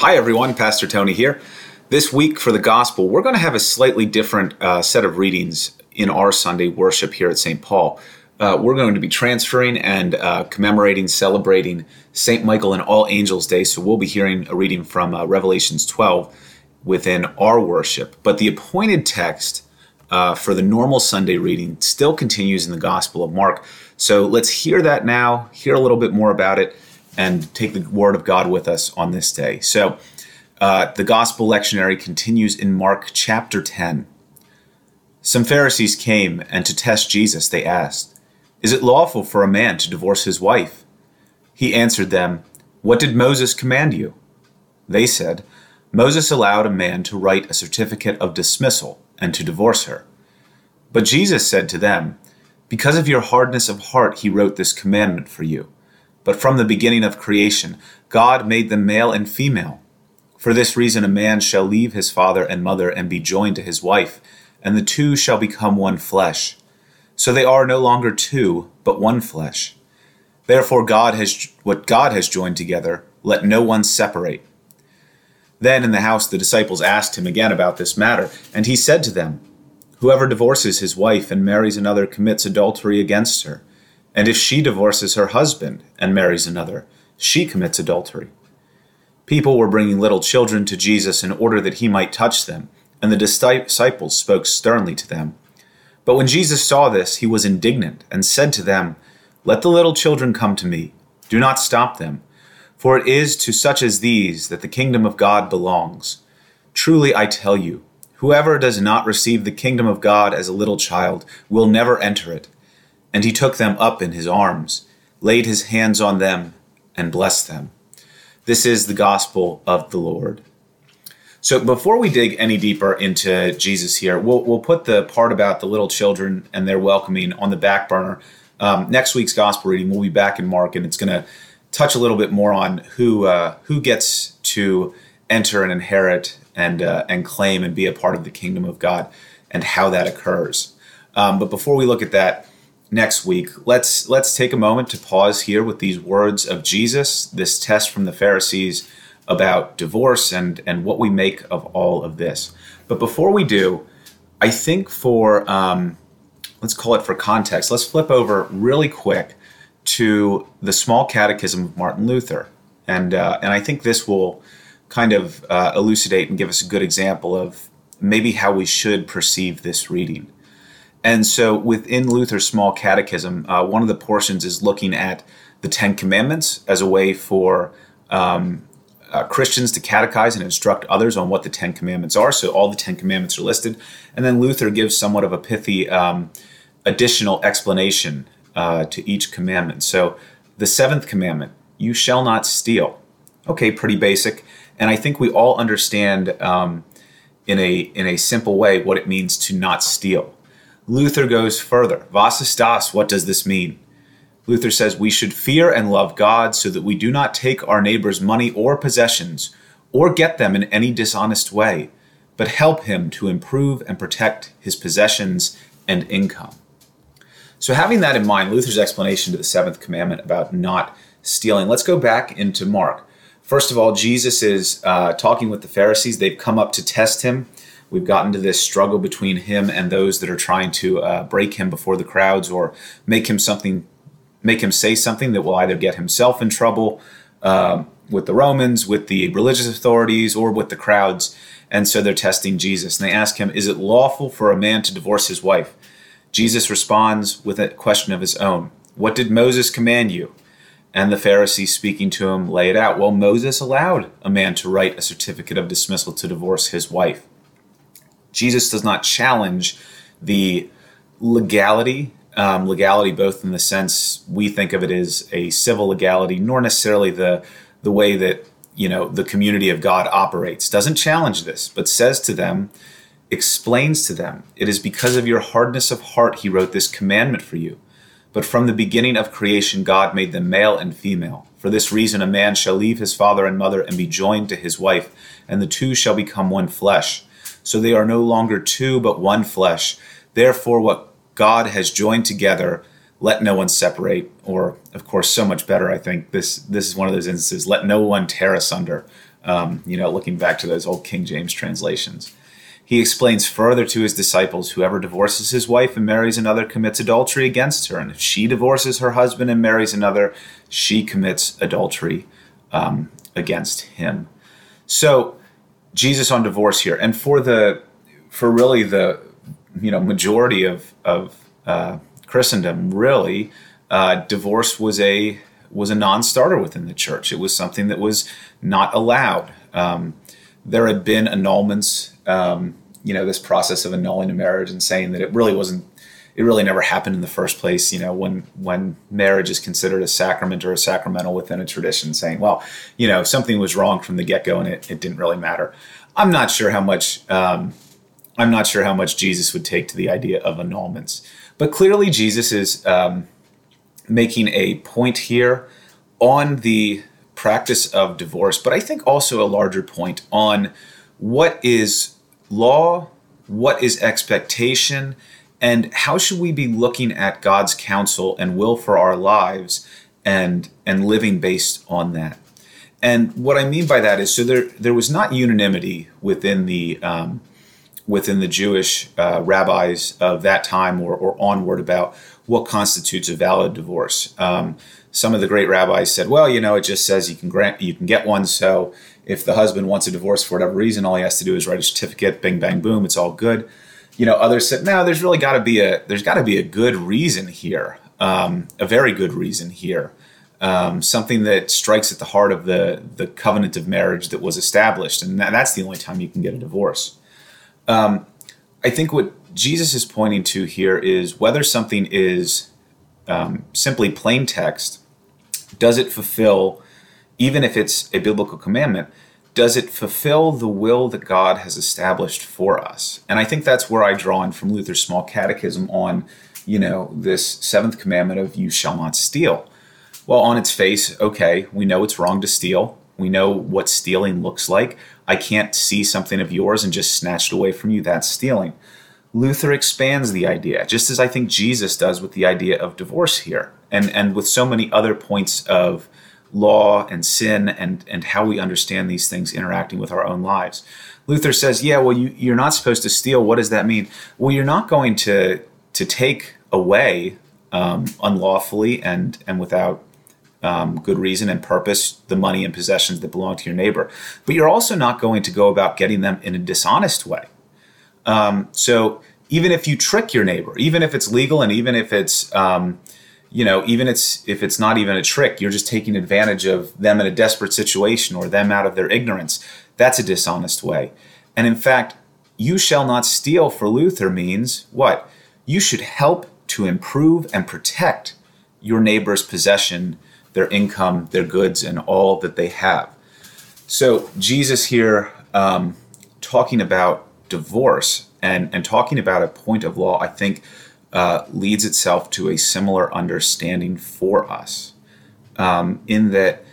Hi, everyone. Pastor Tony here. This week for the gospel, we're going to have a slightly different uh, set of readings in our Sunday worship here at St. Paul. Uh, we're going to be transferring and uh, commemorating, celebrating St. Michael and All Angels Day. So we'll be hearing a reading from uh, Revelations 12 within our worship. But the appointed text uh, for the normal Sunday reading still continues in the Gospel of Mark. So let's hear that now, hear a little bit more about it and take the word of God with us on this day. So, uh, the gospel lectionary continues in Mark chapter 10. Some Pharisees came, and to test Jesus, they asked, Is it lawful for a man to divorce his wife? He answered them, What did Moses command you? They said, Moses allowed a man to write a certificate of dismissal and to divorce her. But Jesus said to them, Because of your hardness of heart, he wrote this commandment for you. But from the beginning of creation, God made them male and female. For this reason, a man shall leave his father and mother and be joined to his wife, and the two shall become one flesh. So they are no longer two, but one flesh. Therefore, God has what God has joined together, let no one separate. Then in the house the disciples asked him again about this matter, and he said to them, Whoever divorces his wife and marries another commits adultery against her. And if she divorces her husband and marries another, she commits adultery. People were bringing little children to Jesus in order that he might touch them, and the disciples spoke sternly to them. But when Jesus saw this, he was indignant and said to them, Let the little children come to me. Do not stop them, for it is to such as these that the kingdom of God belongs. Truly I tell you, whoever does not receive the kingdom of God as a little child will never enter it. And he took them up in his arms, laid his hands on them, and blessed them. This is the gospel of the Lord. So before we dig any deeper into Jesus here, we'll, we'll put the part about the little children and their welcoming on the back burner. Um, next week's gospel reading, we'll be back in Mark, and it's going to touch a little bit more on who uh, who gets to enter and inherit and uh, and claim and be a part of the kingdom of God and how that occurs. Um, but before we look at that, next week, let's let's take a moment to pause here with these words of Jesus, this test from the Pharisees about divorce and and what we make of all of this. But before we do, I think for um, let's call it for context, let's flip over really quick to the small catechism of Martin Luther, and uh, and I think this will kind of uh, elucidate and give us a good example of maybe how we should perceive this reading. And so within Luther's small catechism, uh, one of the portions is looking at the Ten Commandments as a way for um, uh, Christians to catechize and instruct others on what the Ten Commandments are. So all the Ten Commandments are listed. And then Luther gives somewhat of a pithy um, additional explanation uh, to each commandment. So the seventh commandment, you shall not steal. Okay, pretty basic. And I think we all understand um, in, a, in a simple way what it means to not steal. Luther goes further. Was ist das? What does this mean? Luther says we should fear and love God so that we do not take our neighbor's money or possessions or get them in any dishonest way, but help him to improve and protect his possessions and income. So, having that in mind, Luther's explanation to the seventh commandment about not stealing, let's go back into Mark. First of all, Jesus is uh, talking with the Pharisees. They've come up to test him. We've gotten to this struggle between him and those that are trying to uh, break him before the crowds or make him something, make him say something that will either get himself in trouble uh, with the Romans, with the religious authorities, or with the crowds. And so they're testing Jesus. And they ask him, Is it lawful for a man to divorce his wife? Jesus responds with a question of his own What did Moses command you? And the Pharisees speaking to him lay it out. Well, Moses allowed a man to write a certificate of dismissal to divorce his wife. Jesus does not challenge the legality, um, legality both in the sense we think of it as a civil legality, nor necessarily the the way that you know the community of God operates. Doesn't challenge this, but says to them, explains to them, it is because of your hardness of heart he wrote this commandment for you. But from the beginning of creation, God made them male and female. For this reason, a man shall leave his father and mother and be joined to his wife, and the two shall become one flesh so they are no longer two, but one flesh. Therefore, what God has joined together, let no one separate. Or, of course, so much better, I think. This, this is one of those instances let no one tear asunder. Um, you know, looking back to those old King James translations. He explains further to his disciples whoever divorces his wife and marries another commits adultery against her. And if she divorces her husband and marries another, she commits adultery um, against him. So, Jesus on divorce here. And for the, for really the, you know, majority of, of uh, Christendom, really, uh, divorce was a, was a non-starter within the church. It was something that was not allowed. Um, there had been annulments, um, you know, this process of annulling a marriage and saying that it really wasn't, it really never happened in the first place. You know, when when marriage is considered a sacrament or a sacramental within a tradition, saying, well, you know, something was wrong from the get go and it, it didn't really matter. I'm not sure how much. Um, I'm not sure how much Jesus would take to the idea of annulments, but clearly Jesus is um, making a point here on the practice of divorce, but I think also a larger point on what is law, what is expectation, and how should we be looking at God's counsel and will for our lives and and living based on that. And what I mean by that is, so there there was not unanimity within the um, within the Jewish uh, rabbis of that time or, or onward about what constitutes a valid divorce. Um, some of the great rabbis said, well, you know, it just says you can grant, you can get one. So if the husband wants a divorce for whatever reason, all he has to do is write a certificate, bing, bang, boom, it's all good. You know, others said, no, there's really got to be a, there's got to be a good reason here, um, a very good reason here. Um, something that strikes at the heart of the the covenant of marriage that was established, and that, that's the only time you can get a divorce. Um, I think what Jesus is pointing to here is whether something is um, simply plain text, does it fulfill, even if it's a biblical commandment, does it fulfill the will that God has established for us? And I think that's where I draw in from Luther's small catechism on, you know, this seventh commandment of you shall not steal. Well, on its face, okay, we know it's wrong to steal. We know what stealing looks like. I can't see something of yours and just snatch it away from you. That's stealing. Luther expands the idea, just as I think Jesus does with the idea of divorce here, and, and with so many other points of law and sin and, and how we understand these things interacting with our own lives. Luther says, yeah, well, you, you're not supposed to steal. What does that mean? Well, you're not going to, to take away um, unlawfully and, and without um, good reason and purpose the money and possessions that belong to your neighbor. But you're also not going to go about getting them in a dishonest way. Um, so even if you trick your neighbor, even if it's legal and even if it's um, you know even it's if it's not even a trick, you're just taking advantage of them in a desperate situation or them out of their ignorance. That's a dishonest way. And in fact, you shall not steal for Luther means what? You should help to improve and protect your neighbor's possession, their income, their goods, and all that they have. So Jesus here um, talking about divorce and, and talking about a point of law, I think uh, leads itself to a similar understanding for us. Um, in that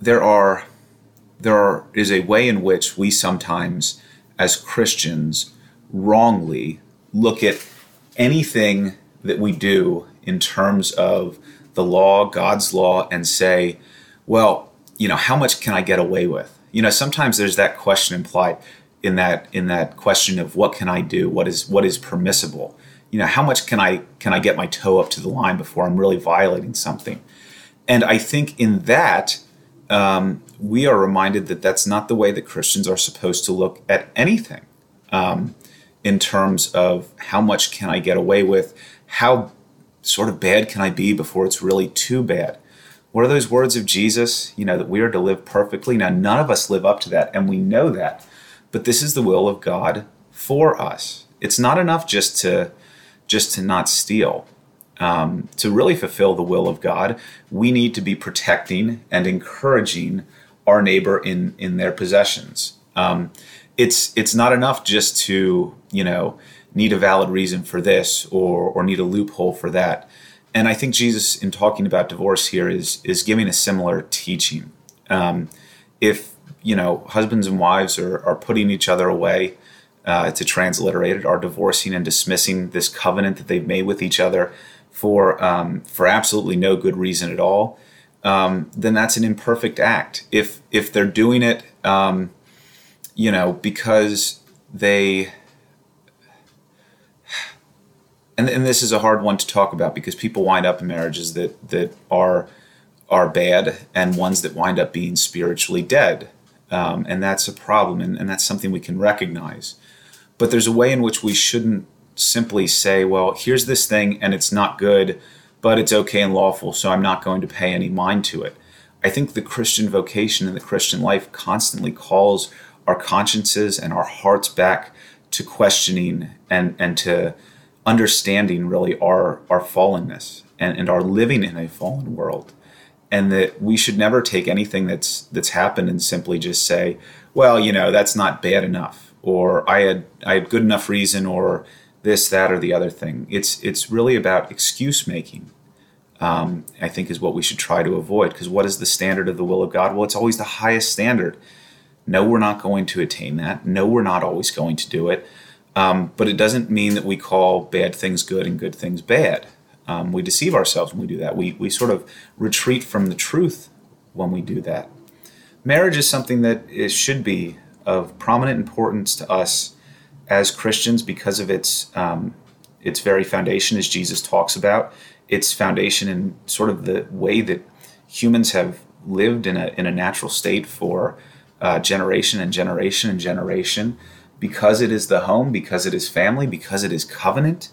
there are there are, is a way in which we sometimes, as Christians, wrongly look at anything that we do in terms of the law, God's law, and say, well, you know, how much can I get away with? You know, sometimes there's that question implied in that in that question of what can I do, what is what is permissible. You know, how much can I can I get my toe up to the line before I'm really violating something? And I think in that um, we are reminded that that's not the way that Christians are supposed to look at anything. Um, in terms of how much can I get away with, how sort of bad can I be before it's really too bad. What are those words of Jesus? You know, that we are to live perfectly. Now, none of us live up to that, and we know that but this is the will of God for us. It's not enough just to just to not steal. Um, to really fulfill the will of God, we need to be protecting and encouraging our neighbor in in their possessions. Um, it's it's not enough just to you know need a valid reason for this or or need a loophole for that. And I think Jesus, in talking about divorce here, is is giving a similar teaching. Um, if you know, husbands and wives are, are putting each other away. Uh, to transliterate it, are divorcing and dismissing this covenant that they've made with each other for um, for absolutely no good reason at all. um, then that's an imperfect act. If if they're doing it, um, you know, because they and, and this is a hard one to talk about because people wind up in marriages that that are are bad and ones that wind up being spiritually dead um, and that's a problem and, and that's something we can recognize. But there's a way in which we shouldn't simply say well here's this thing and it's not good but it's okay and lawful so i'm not going to pay any mind to it. I think the christian vocation and the christian life constantly calls our consciences and our hearts back to questioning and and to understanding really our our fallenness and, and our living in a fallen world and that we should never take anything that's that's happened and simply just say well you know that's not bad enough or i had i had good enough reason or this that or the other thing. It's it's really about excuse making um, i think is what we should try to avoid because what is the standard of the will of god? Well it's always the highest standard. No we're not going to attain that. No we're not always going to do it. Um, but it doesn't mean that we call bad things good and good things bad. Um, we deceive ourselves when we do that. We, we sort of retreat from the truth when we do that. Marriage is something that is, should be of prominent importance to us as Christians because of its um, its very foundation, as Jesus talks about. Its foundation in sort of the way that humans have lived in a in a natural state for uh, generation and generation and generation because it is the home, because it is family, because it is covenant,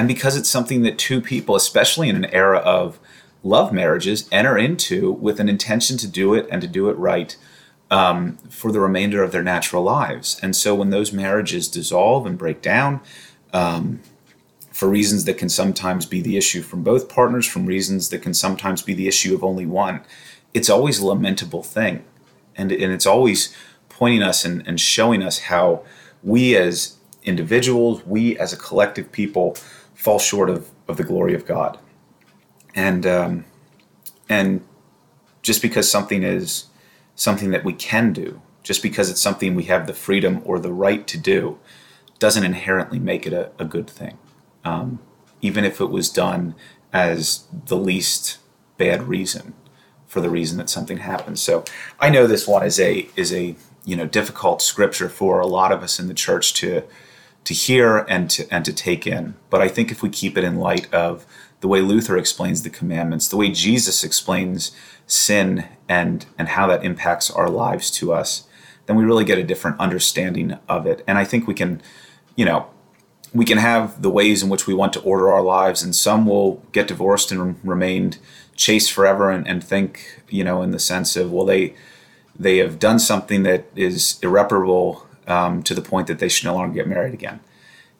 and because it's something that two people, especially in an era of love marriages, enter into with an intention to do it and to do it right um, for the remainder of their natural lives. And so when those marriages dissolve and break down, um, for reasons that can sometimes be the issue from both partners, from reasons that can sometimes be the issue of only one, it's always a lamentable thing. And, and it's always pointing us and, and showing us how we as individuals, we as a collective people, fall short of, of the glory of God. And um, and just because something is something that we can do, just because it's something we have the freedom or the right to do, doesn't inherently make it a, a good thing. Um, even if it was done as the least bad reason for the reason that something happened. So I know this one is a is a you know difficult scripture for a lot of us in the church to to hear and to and to take in. But I think if we keep it in light of the way Luther explains the commandments, the way Jesus explains sin and and how that impacts our lives to us, then we really get a different understanding of it. And I think we can, you know, we can have the ways in which we want to order our lives, and some will get divorced and remain chaste forever and, and think, you know, in the sense of, well, they they have done something that is irreparable um, to the point that they should no longer get married again.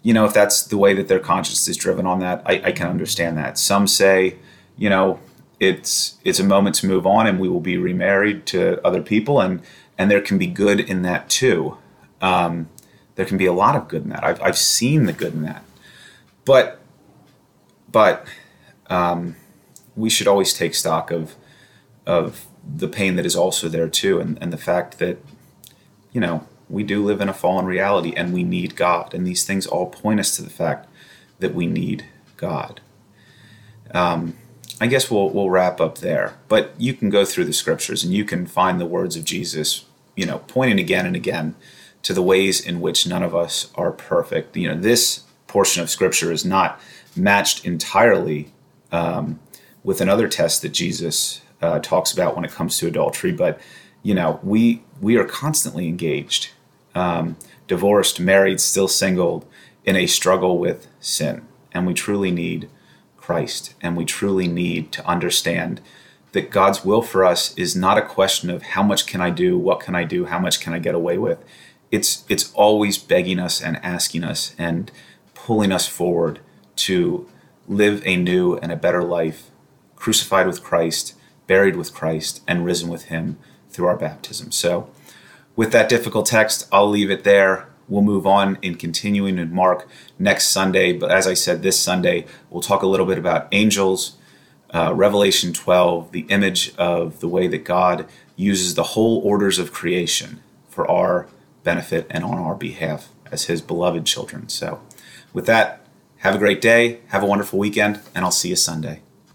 You know, if that's the way that their conscience is driven on that, I, I can understand that. Some say, you know, it's it's a moment to move on, and we will be remarried to other people, and and there can be good in that too. Um, there can be a lot of good in that. I've I've seen the good in that, but but um, we should always take stock of of the pain that is also there too, and, and the fact that, you know, we do live in a fallen reality and we need God. And these things all point us to the fact that we need God. Um, I guess we'll, we'll wrap up there. But you can go through the scriptures and you can find the words of Jesus, you know, pointing again and again to the ways in which none of us are perfect. You know, this portion of scripture is not matched entirely um, with another test that Jesus uh, talks about when it comes to adultery. But you know, we we are constantly engaged, um, divorced, married, still single, in a struggle with sin, and we truly need Christ, and we truly need to understand that God's will for us is not a question of how much can I do, what can I do, how much can I get away with. It's it's always begging us and asking us and pulling us forward to live a new and a better life, crucified with Christ buried with Christ, and risen with him through our baptism. So, with that difficult text, I'll leave it there. We'll move on in continuing in Mark next Sunday. But as I said, this Sunday, we'll talk a little bit about angels, uh, Revelation 12, the image of the way that God uses the whole orders of creation for our benefit and on our behalf as his beloved children. So, with that, have a great day, have a wonderful weekend, and I'll see you Sunday.